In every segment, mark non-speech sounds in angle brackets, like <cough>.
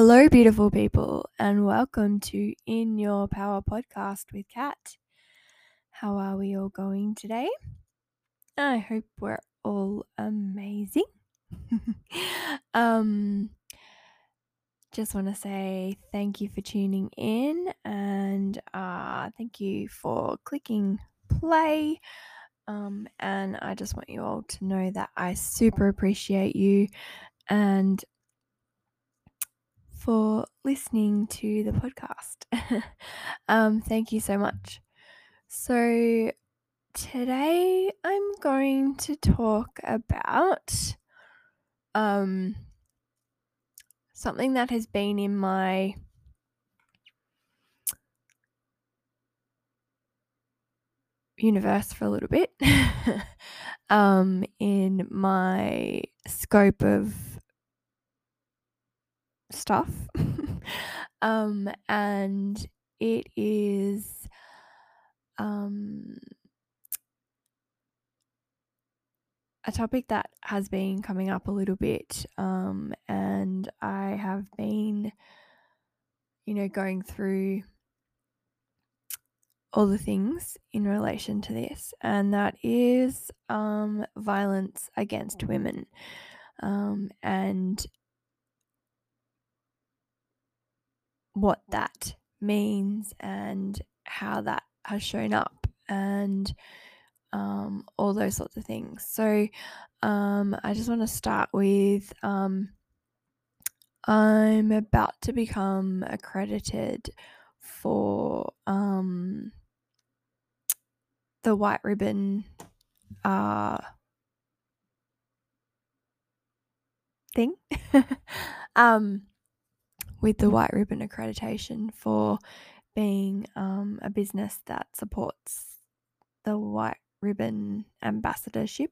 Hello, beautiful people, and welcome to In Your Power podcast with Kat. How are we all going today? I hope we're all amazing. <laughs> um, just want to say thank you for tuning in and uh, thank you for clicking play. Um, and I just want you all to know that I super appreciate you and for listening to the podcast. <laughs> um, thank you so much. So, today I'm going to talk about um, something that has been in my universe for a little bit, <laughs> um, in my scope of stuff. <laughs> um, and it is um, a topic that has been coming up a little bit. Um, and I have been, you know, going through all the things in relation to this, and that is um, violence against women. Um, and what that means and how that has shown up and um, all those sorts of things. So um, I just want to start with um, I'm about to become accredited for um, the white ribbon uh, thing. <laughs> um, with the White Ribbon accreditation for being um, a business that supports the White Ribbon ambassadorship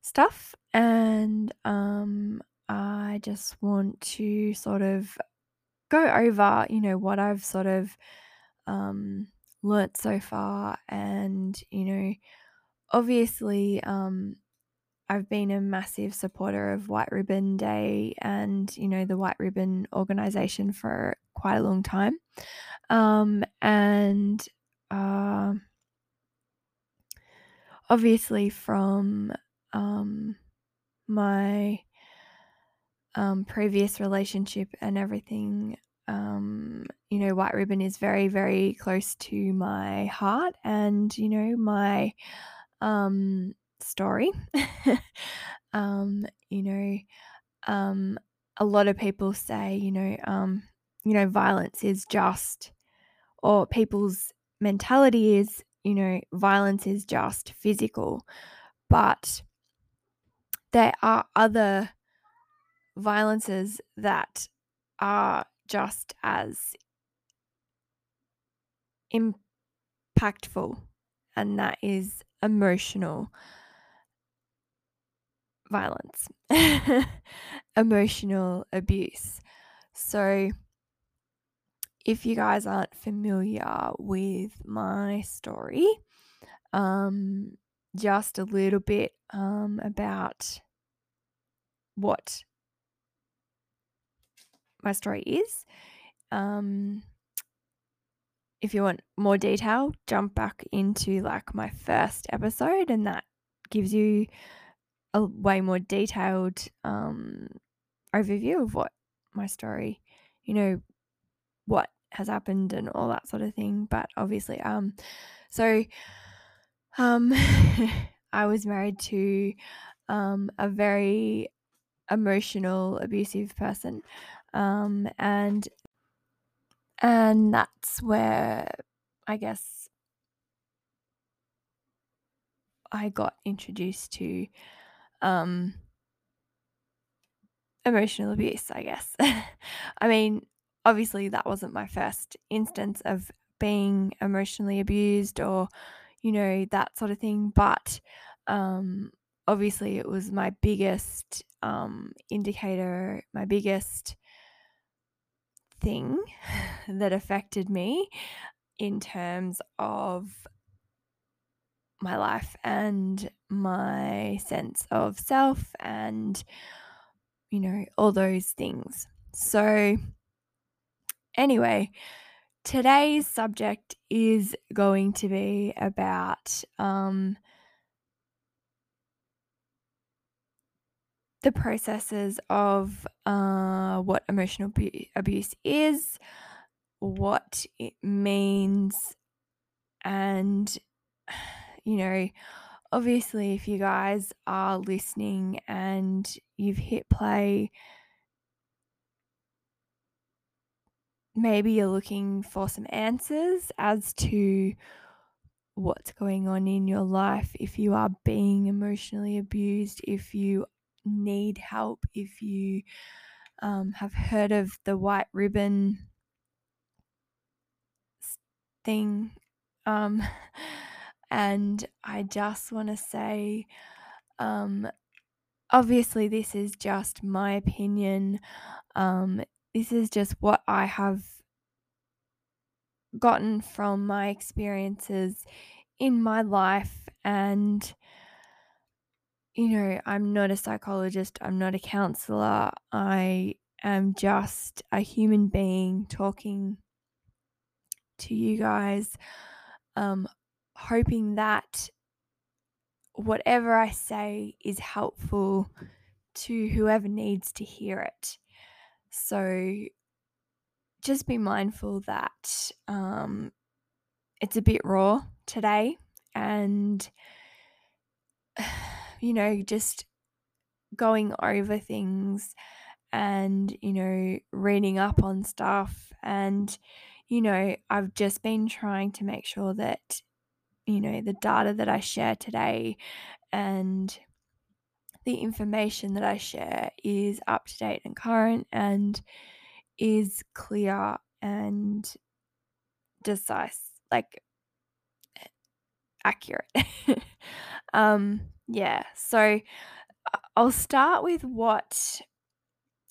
stuff. And um, I just want to sort of go over, you know, what I've sort of um, learnt so far. And, you know, obviously, um, I've been a massive supporter of White Ribbon Day and, you know, the White Ribbon organization for quite a long time. Um, and uh, obviously, from um, my um, previous relationship and everything, um, you know, White Ribbon is very, very close to my heart and, you know, my um, story. <laughs> um, you know, um, a lot of people say, you know, um, you know, violence is just, or people's mentality is, you know, violence is just physical, but there are other violences that are just as impactful, and that is emotional violence, <laughs> emotional abuse. So, if you guys aren't familiar with my story, um, just a little bit um, about what my story is. Um, if you want more detail, jump back into like my first episode, and that gives you a way more detailed um, overview of what my story, you know, what has happened and all that sort of thing. But obviously, um, so um, <laughs> I was married to um, a very emotional, abusive person, um, and and that's where I guess I got introduced to um, emotional abuse, I guess. <laughs> I mean, obviously, that wasn't my first instance of being emotionally abused or, you know, that sort of thing, but um, obviously, it was my biggest um, indicator, my biggest thing <laughs> that affected me in terms of my life and my sense of self and, you know, all those things. So, anyway, today's subject is going to be about um, the processes of uh, what emotional abu- abuse is, what it means, and, you know, obviously, if you guys are listening and you've hit play, maybe you're looking for some answers as to what's going on in your life, if you are being emotionally abused, if you need help, if you um, have heard of the white ribbon thing. Um, <laughs> and I just want to say, um, obviously, this is just my opinion. Um, this is just what I have gotten from my experiences in my life. And, you know, I'm not a psychologist, I'm not a counselor. I am just a human being talking to you guys, um, hoping that whatever I say is helpful to whoever needs to hear it. So just be mindful that um, it's a bit raw today and, <sighs> you know, just going over things and, you know, reading up on stuff. And, you know, I've just been trying to make sure that, you know, the data that I share today and the information that I share is up to date and current and is clear and decisive, like accurate. <laughs> um, yeah, so I'll start with what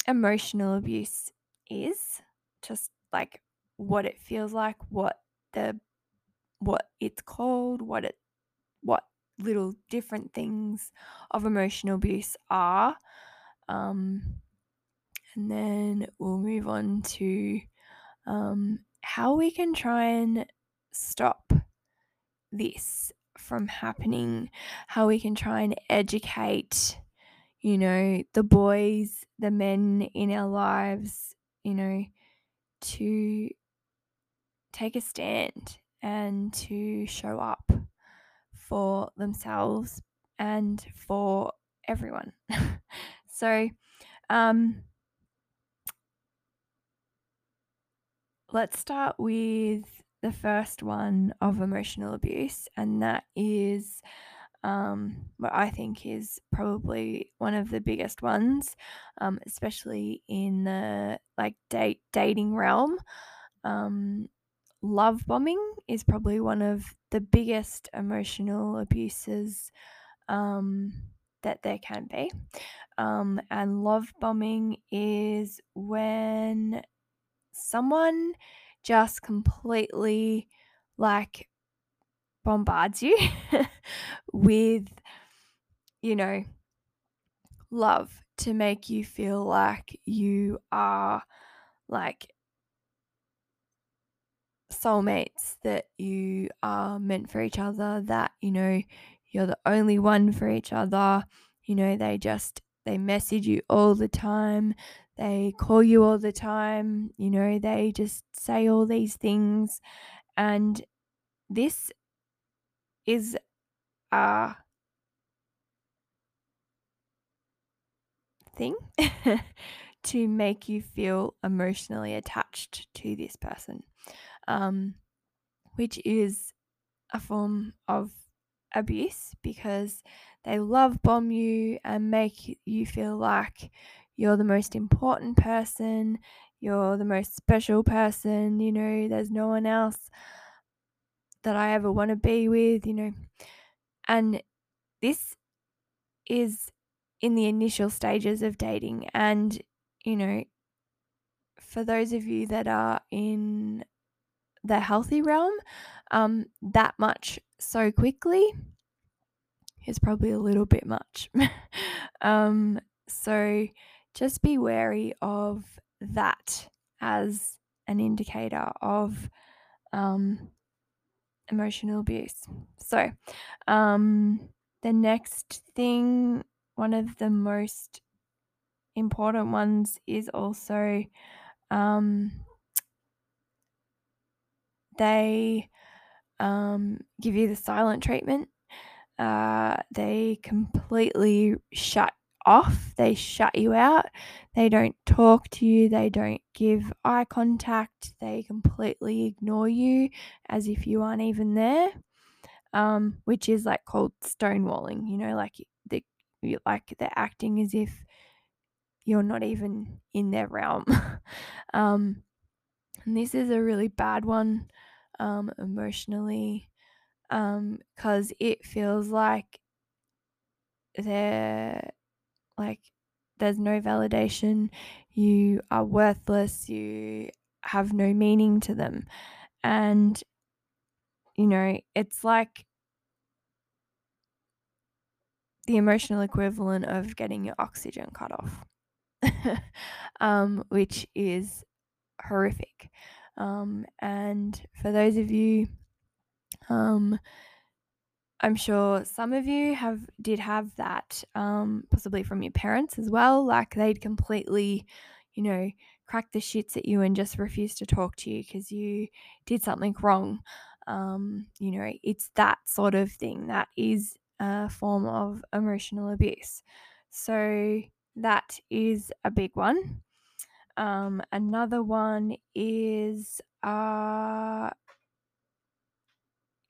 emotional abuse is, just like what it feels like, what the what it's called, what it what little different things of emotional abuse are. Um, and then we'll move on to um, how we can try and stop this from happening, how we can try and educate, you know, the boys, the men in our lives, you know, to take a stand and to show up for themselves and for everyone. <laughs> so, um, let's start with the first one of emotional abuse, and that is um, what I think is probably one of the biggest ones, um, especially in the like date dating realm. Um, love bombing is probably one of the biggest emotional abuses um, that there can be. Um, and love bombing is when someone just completely like bombards you <laughs> with, you know, love to make you feel like you are like soulmates, that you are meant for each other, that, you know, you're the only one for each other. You know, they just, they message you all the time. They call you all the time. You know, they just say all these things. And this is a thing <laughs> to make you feel emotionally attached to this person, um, which is a form of abuse because they love bomb you and make you feel like you're the most important person, you're the most special person, you know, there's no one else that I ever want to be with, you know. And this is in the initial stages of dating. And, you know, for those of you that are in the healthy realm, um, that much so quickly is probably a little bit much. <laughs> um, so just be wary of that as an indicator of um, emotional abuse. So, um, the next thing, one of the most important ones, is also um, they um, give you the silent treatment. Uh, they completely shut off, they shut you out, they don't talk to you, they don't give eye contact, they completely ignore you as if you aren't even there. Um, which is like called stonewalling, you know, like the like they're acting as if you're not even in their realm. <laughs> um, and this is a really bad one um, emotionally because um, it feels like they're like there's no validation, you are worthless, you have no meaning to them. And you know, it's like the emotional equivalent of getting your oxygen cut off, <laughs> um, which is horrific. Um, and for those of you, um, I'm sure some of you have did have that, um, possibly from your parents as well. Like they'd completely, you know, crack the shits at you and just refuse to talk to you because you did something wrong. Um, you know, it's that sort of thing that is a form of emotional abuse. So that is a big one. Um, another one is uh,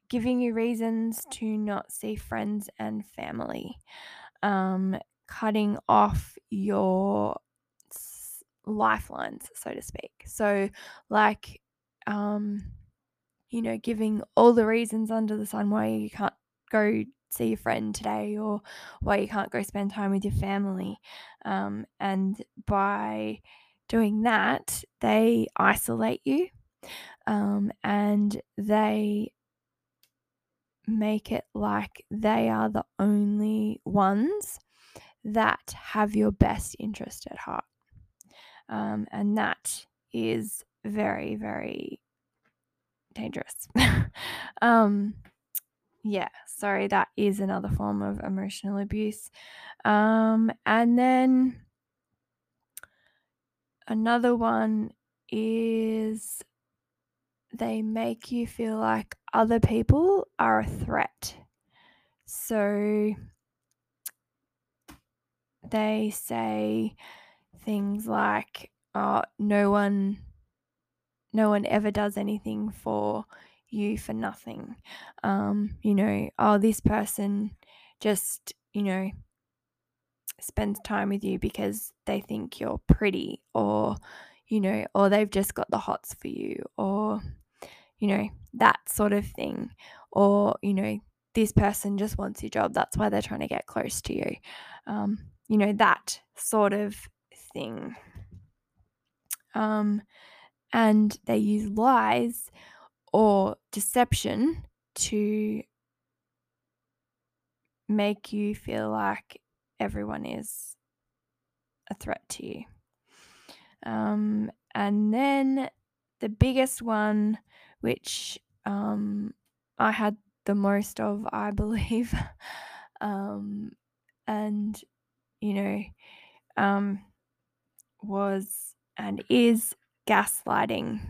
giving you reasons to not see friends and family, um, cutting off your lifelines, so to speak. So, like, um, you know, giving all the reasons under the sun why you can't go see your friend today or why you can't go spend time with your family. Um, and by doing that, they isolate you um, and they make it like they are the only ones that have your best interest at heart. Um, and that is very, very dangerous. <laughs> um, yeah, sorry, that is another form of emotional abuse. Um, and then another one is they make you feel like other people are a threat. So they say things like, oh, no one no one ever does anything for you for nothing. Um, you know, oh, this person just, you know, spends time with you because they think you're pretty or, you know, or they've just got the hots for you or you know, that sort of thing. Or, you know, this person just wants your job. That's why they're trying to get close to you. Um, you know, that sort of thing. Um, and they use lies or deception to make you feel like everyone is a threat to you. Um, and then the biggest one which um, I had the most of, <laughs> I believe. um, and, you know, um, was and is gaslighting.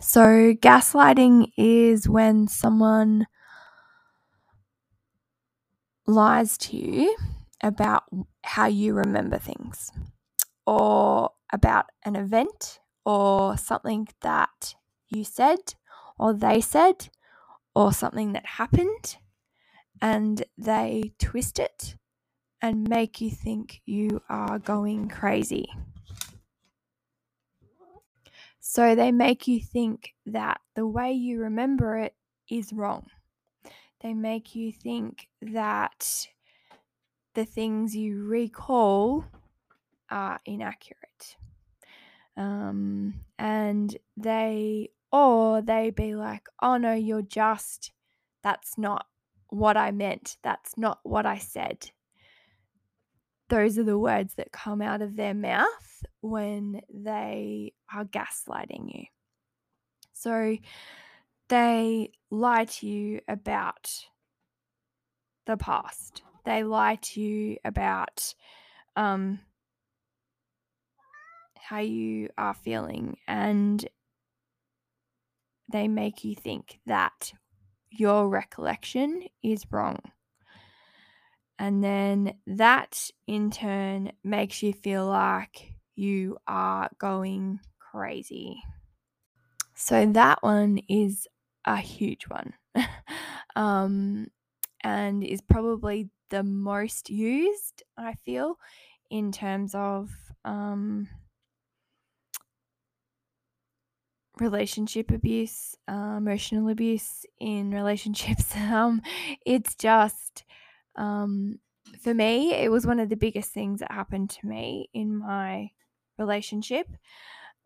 So, gaslighting is when someone lies to you about how you remember things or about an event or something that you said or they said or something that happened and they twist it and make you think you are going crazy. So they make you think that the way you remember it is wrong. They make you think that the things you recall are inaccurate. Um, and they or they be like oh no you're just that's not what i meant. That's not what i said. Those are the words that come out of their mouth when they are gaslighting you. So they lie to you about the past. They lie to you about um, how you are feeling and they make you think that your recollection is wrong. And then that in turn makes you feel like you are going crazy. So that one is a huge one <laughs> um, and is probably the most used, I feel, in terms of um, relationship abuse, uh, emotional abuse in relationships. <laughs> Um, it's just, um, for me, it was one of the biggest things that happened to me in my relationship.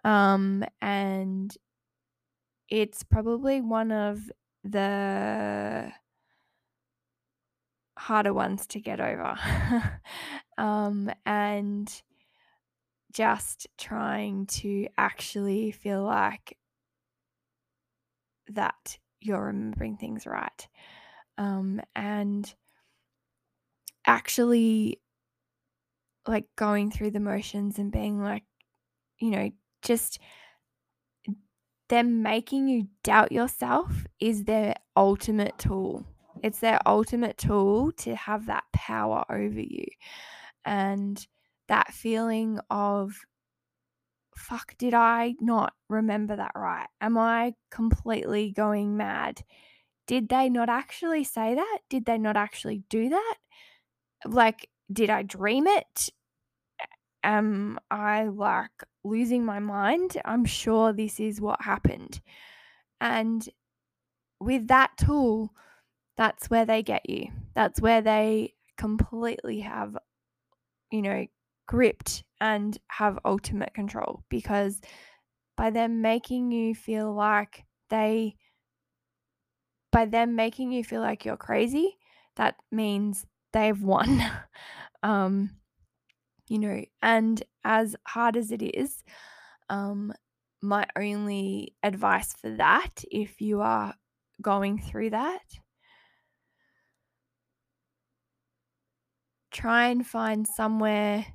Um, and it's probably one of the harder ones to get over. <laughs> um, and just trying to actually feel like that you're remembering things right. Um, and actually like going through the motions and being like, you know, just them making you doubt yourself is their ultimate tool. It's their ultimate tool to have that power over you. And that feeling of, fuck, did I not remember that right? Am I completely going mad? Did they not actually say that? Did they not actually do that? Like, did I dream it? Am I like losing my mind? I'm sure this is what happened. And with that tool, that's where they get you. That's where they completely have, you know, gripped and have ultimate control because by them making you feel like they, by them making you feel like you're crazy, that means they've won. <laughs> um, you know, and as hard as it is, um, my only advice for that, if you are going through that, try and find somewhere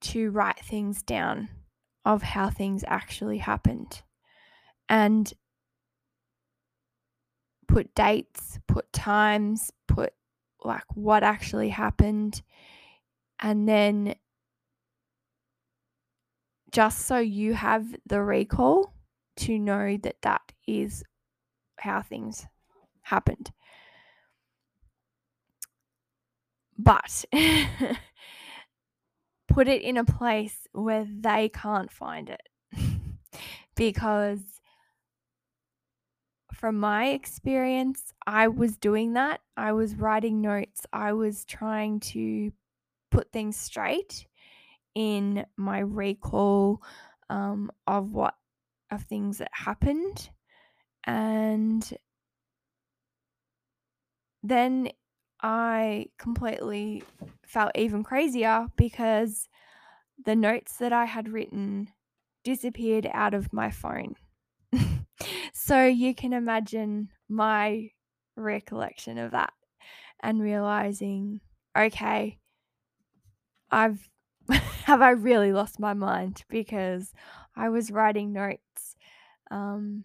to write things down of how things actually happened and put dates, put times, put like what actually happened, and then just so you have the recall to know that that is how things happened. But <laughs> put it in a place where they can't find it. <laughs> because from my experience, I was doing that. I was writing notes. I was trying to put things straight in my recall um, of what of things that happened and then I completely felt even crazier because the notes that I had written disappeared out of my phone. <laughs> so you can imagine my recollection of that and realizing, okay, I've <laughs> have I really lost my mind because I was writing notes um,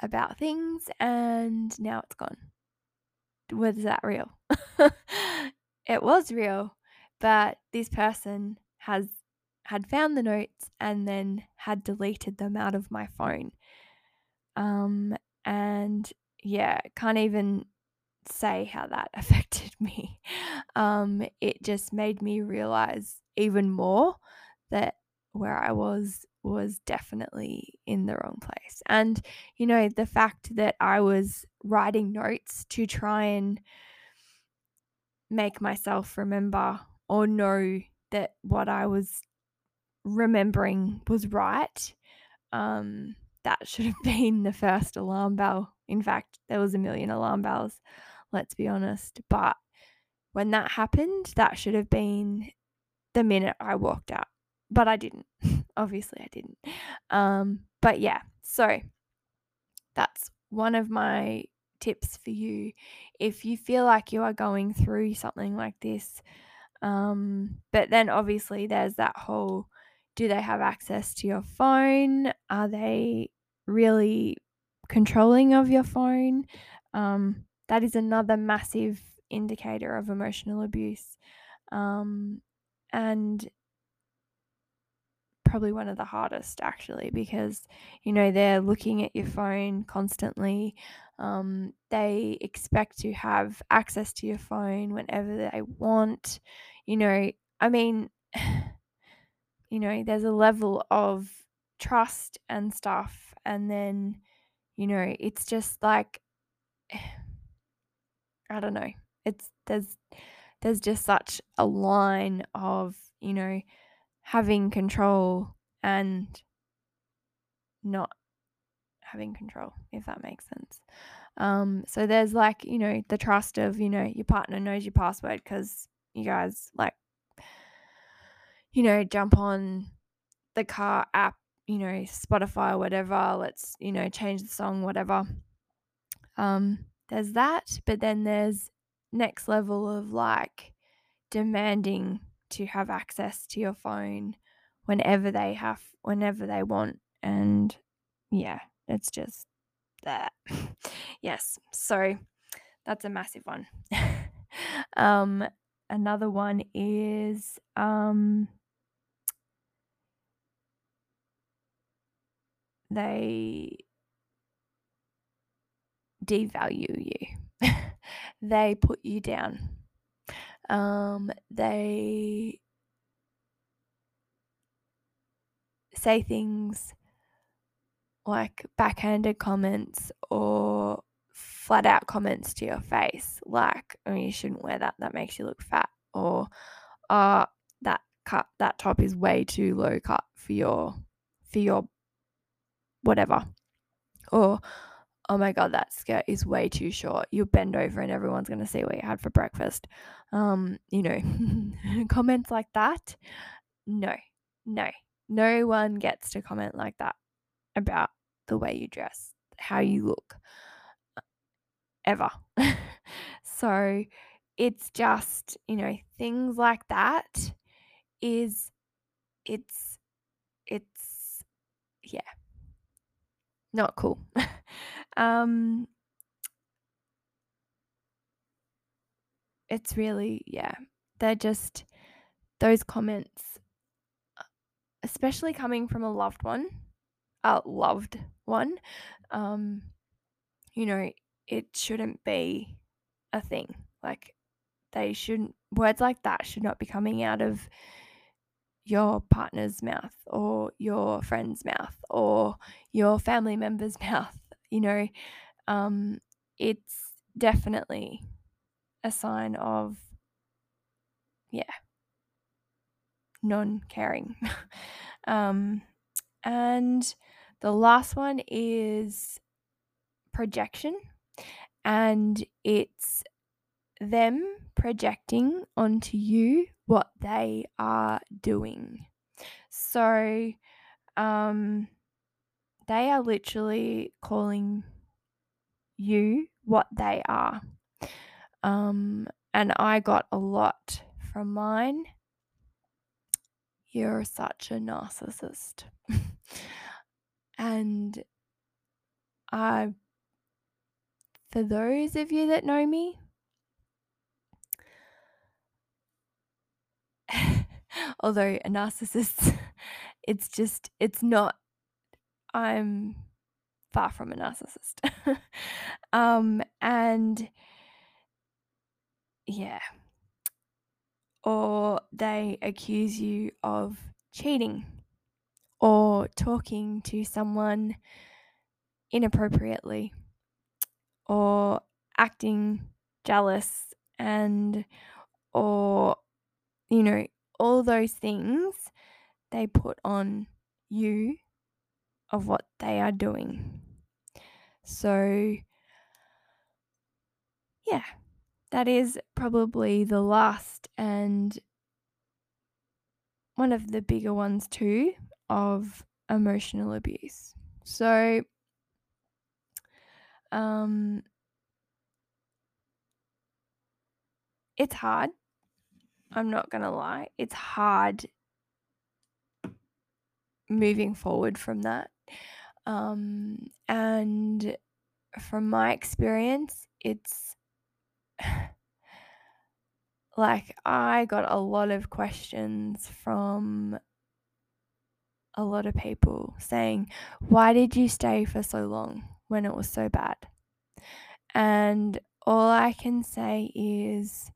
about things and now it's gone. Was that real? <laughs> it was real, but this person has had found the notes and then had deleted them out of my phone. Um, and yeah, can't even say how that <laughs> affected me. Um, it just made me realize even more that where I was was definitely in the wrong place. And, you know, the fact that I was writing notes to try and make myself remember or know that what I was remembering was right, um, that <laughs> should have been the first alarm bell. In fact, there was a million alarm bells let's be honest. But when that happened, that should have been the minute I walked out. But I didn't. <laughs> Obviously, I didn't. Um, but yeah, so that's one of my tips for you. If you feel like you are going through something like this, um, but then obviously there's that whole do they have access to your phone? Are they really controlling of your phone? Um, that is another massive indicator of emotional abuse. Um, and probably one of the hardest actually because you know they're looking at your phone constantly um, they expect to have access to your phone whenever they want you know i mean <sighs> you know there's a level of trust and stuff and then you know it's just like <sighs> i don't know it's there's there's just such a line of you know having control and not having control, if that makes sense. Um, so there's like, you know, the trust of, you know, your partner knows your password because you guys like, you know, jump on the car app, you know, Spotify or whatever. Let's, you know, change the song, whatever. Um, there's that, but then there's next level of like demanding to have access to your phone whenever they have whenever they want and yeah it's just that. <laughs> Yes so that's a massive one. <laughs> Um another one is um they devalue you they put you down. Um, they say things like backhanded comments or flat out comments to your face, like, oh, you shouldn't wear that, that makes you look fat, or, uh, that cut, that top is way too low cut for your, for your whatever, or, oh my god, that skirt is way too short. You bend over and everyone's going to see what you had for breakfast. Um, you know, <laughs> comments like that. No, no, no one gets to comment like that about the way you dress, how you look, ever. <laughs> so it's just, you know, things like that is, it's, it's, yeah, not cool. <laughs> um, it's really, yeah, they're just those comments, especially coming from a loved one, a loved one, um, you know, it shouldn't be a thing. Like, they shouldn't, words like that should not be coming out of your partner's mouth or your friend's mouth or your family member's <laughs> mouth. You know, um, it's definitely a sign of, yeah, non caring. <laughs> um, and the last one is projection, and it's them projecting onto you what they are doing. So, um, they are literally calling you what they are. Um, and I got a lot from mine. You're such a narcissist. <laughs> and I, for those of you that know me, <laughs> although a narcissist, <laughs> it's just, it's not, I'm far from a narcissist. <laughs> um, and yeah. Or they accuse you of cheating or talking to someone inappropriately or acting jealous and or you know all those things they put on you of what they are doing so yeah that is probably the last and one of the bigger ones too of emotional abuse. So, um, it's hard. I'm not going to lie. It's hard moving forward from that. Um, and from my experience, it's <sighs> like I got a lot of questions from a lot of people saying, Why did you stay for so long when it was so bad? And all I can say is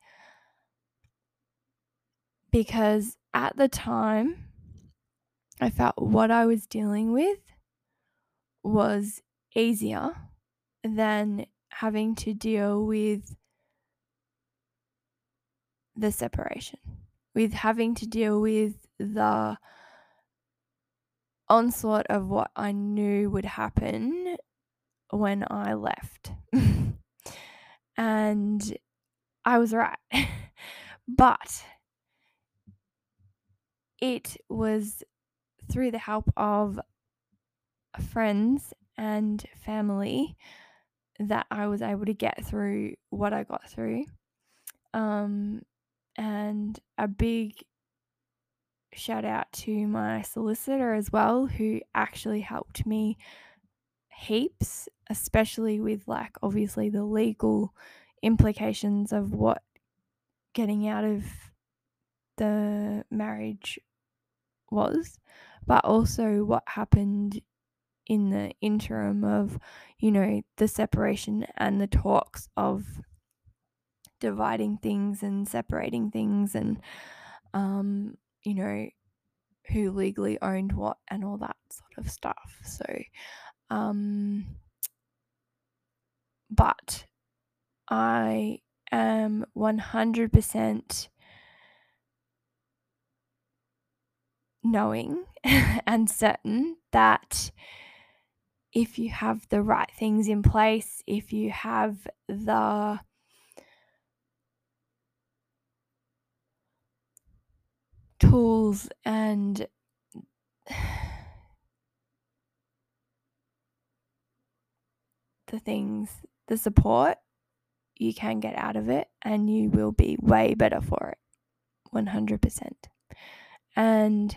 because at the time, I felt what I was dealing with was easier than having to deal with the separation, with having to deal with the onslaught of what I knew would happen when I left. <laughs> and I was right. <laughs> but it was through the help of friends and family that I was able to get through what I got through. Um, and a big shout out to my solicitor as well, who actually helped me heaps, especially with like obviously the legal implications of what getting out of the marriage was, but also what happened in the interim of, you know, the separation and the talks of dividing things and separating things and, um, you know, who legally owned what and all that sort of stuff. So, um, but I am 100% knowing <laughs> and certain that if you have the right things in place, if you have the tools and <sighs> the things, the support, you can get out of it and you will be way better for it. 100%. And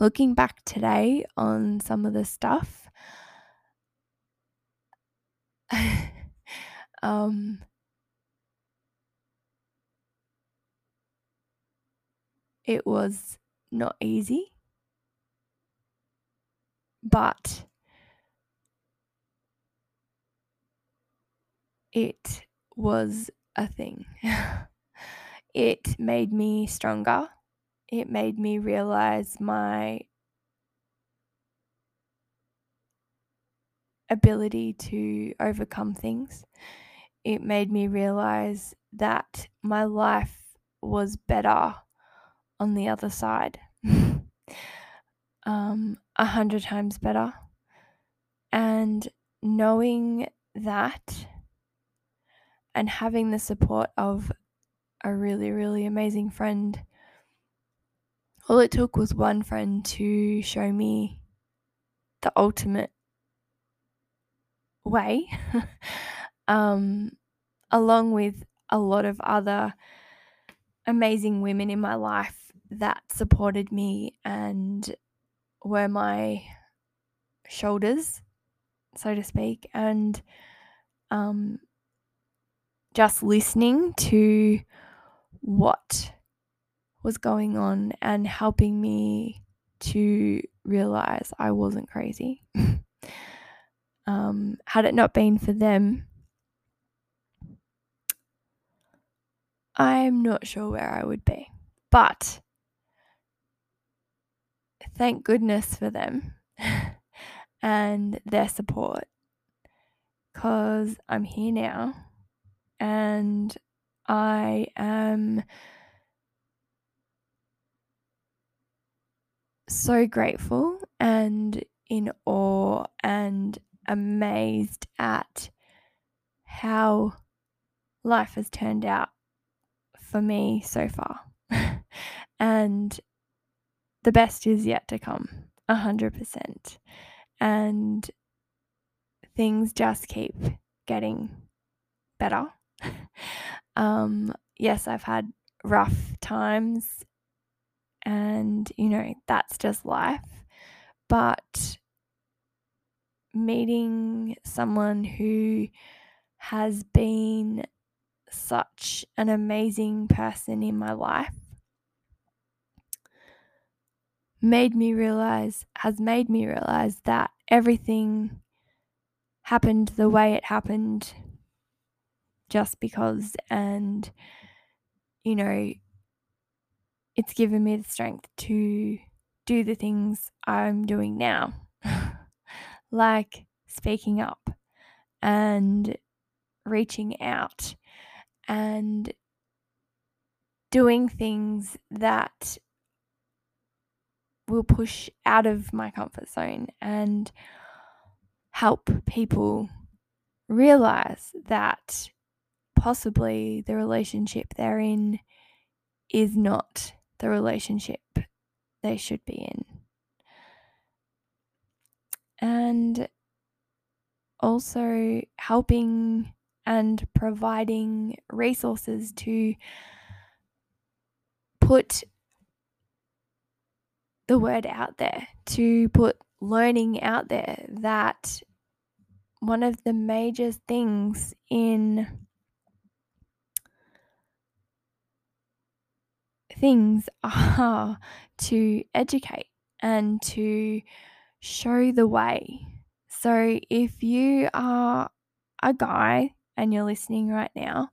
looking back today on some of the stuff, <laughs> um, it was not easy, but it was a thing. <laughs> it made me stronger. It made me realize my ability to overcome things. It made me realize that my life was better on the other side. <laughs> um, a hundred times better. And knowing that and having the support of a really, really amazing friend. All it took was one friend to show me the ultimate way, <laughs> um, along with a lot of other amazing women in my life that supported me and were my shoulders, so to speak, and um, just listening to what was going on and helping me to realize I wasn't crazy. <laughs> um, had it not been for them, I'm not sure where I would be. But thank goodness for them <laughs> and their support because I'm here now and I am so grateful and in awe and amazed at how life has turned out for me so far. <laughs> and the best is yet to come, 100%. And things just keep getting better. <laughs> um, yes, I've had rough times, and you know, that's just life. But meeting someone who has been such an amazing person in my life made me realize, has made me realize that everything happened the way it happened just because. And, you know, it's given me the strength to do the things I'm doing now, <laughs> like speaking up and reaching out and doing things that will push out of my comfort zone and help people realize that possibly the relationship they're in is not the relationship they should be in. And also helping and providing resources to put the word out there, to put learning out there that one of the major things in things <laughs> are to educate and to show the way. So if you are a guy and you're listening right now,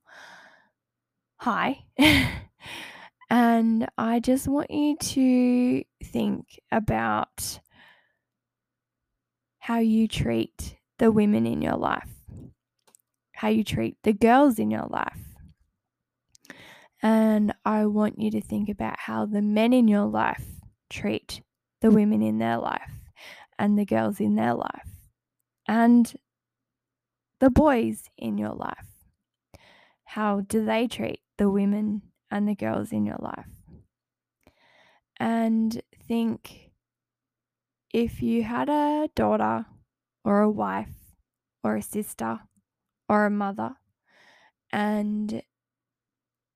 hi. <laughs> and I just want you to think about how you treat the women in your life, how you treat the girls in your life. And I want you to think about how the men in your life treat the mm. women in their life and the girls in their life and the boys in your life. How do they treat the women and the girls in your life? And think if you had a daughter or a wife or a sister or a mother and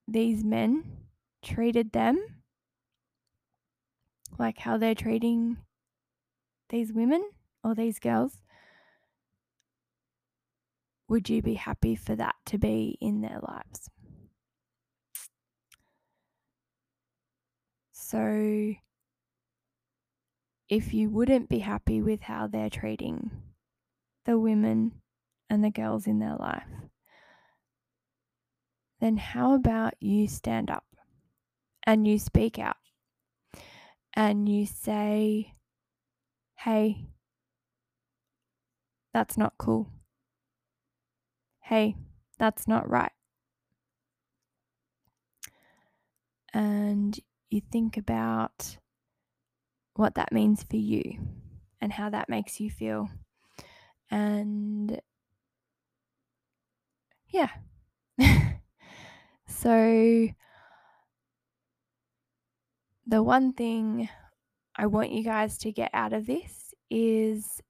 these men treated them like how they're treating these women or these girls, would you be happy for that to be in their lives? So, if you wouldn't be happy with how they're treating the women and the girls in their life, then how about you stand up and you speak out and you say, hey, that's not cool hey, that's not right. And you think about what that means for you and how that makes you feel. And yeah. <laughs> so, the one thing I want you guys to get out of this is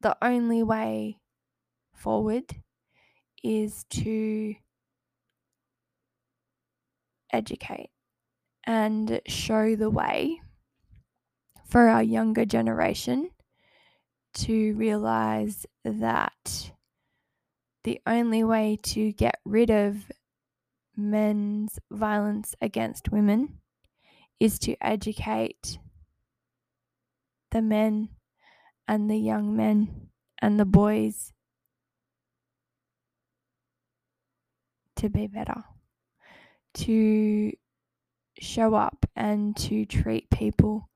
the only way forward is to educate and show the way for our younger generation to realize that the only way to get rid of men's violence against women is to educate the men and the young men and the boys to be better, to show up and to treat people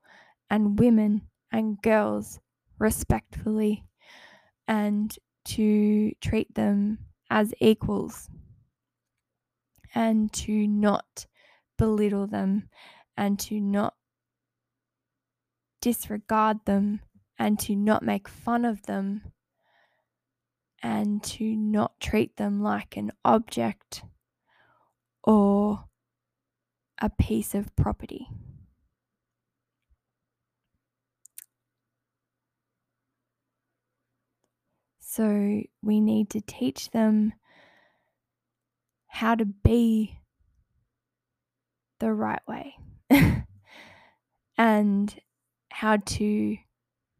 and women and girls respectfully and to treat them as equals and to not belittle them and to not disregard them and to not make fun of them and to not treat them like an object or a piece of property. So we need to teach them how to be the right way <laughs> and how to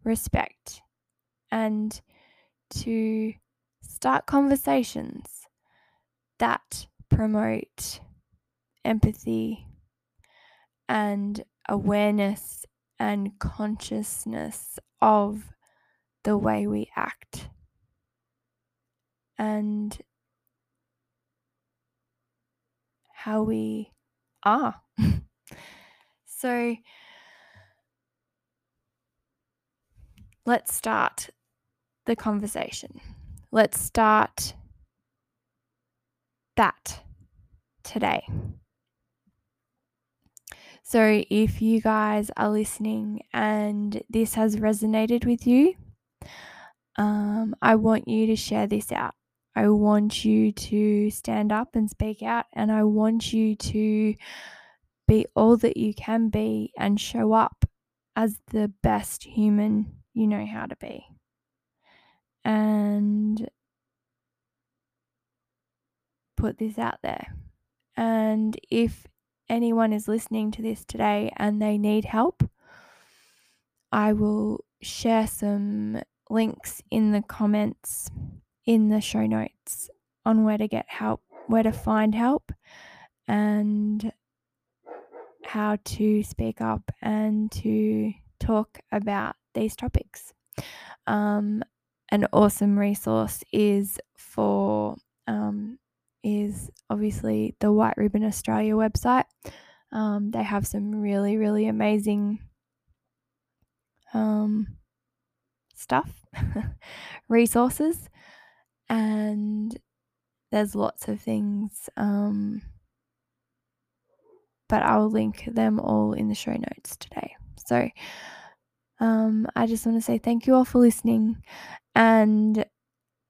respect and to start conversations that promote empathy and awareness and consciousness of the way we act and how we are. <laughs> so let's start the conversation. Let's start that today. So, if you guys are listening and this has resonated with you, um, I want you to share this out. I want you to stand up and speak out, and I want you to be all that you can be and show up as the best human you know how to be. And put this out there. And if anyone is listening to this today and they need help, I will share some links in the comments in the show notes on where to get help, where to find help, and how to speak up and to talk about these topics. Um, an awesome resource is for um, is obviously the White Ribbon Australia website. Um, they have some really really amazing um, stuff, <laughs> resources, and there's lots of things. Um, but I'll link them all in the show notes today. So um, I just want to say thank you all for listening, and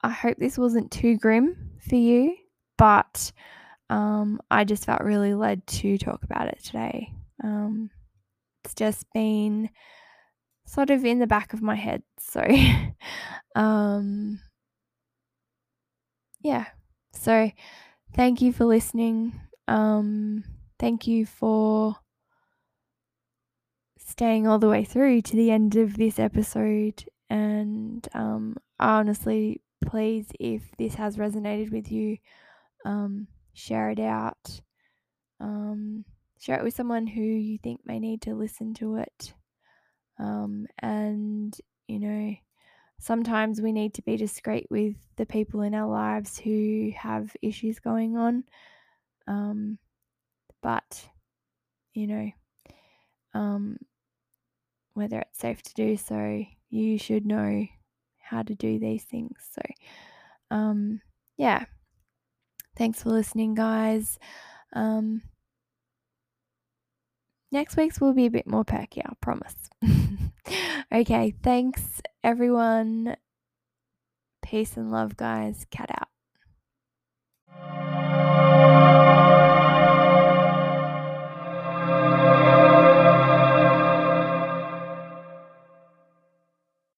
I hope this wasn't too grim for you, but um, I just felt really led to talk about it today. Um, it's just been sort of in the back of my head, so <laughs> um, yeah. So thank you for listening. Um, thank you for staying all the way through to the end of this episode. And um, honestly, please, if this has resonated with you, um, share it out. Um, share it with someone who you think may need to listen to it. Um, and, you know, sometimes we need to be discreet with the people in our lives who have issues going on. Um, but, you know, um, whether it's safe to do so, you should know how to do these things. So, um, yeah. Thanks for listening, guys. Um, next week's will be a bit more perky, I promise. <laughs> okay, thanks everyone. Peace and love, guys. Cat out.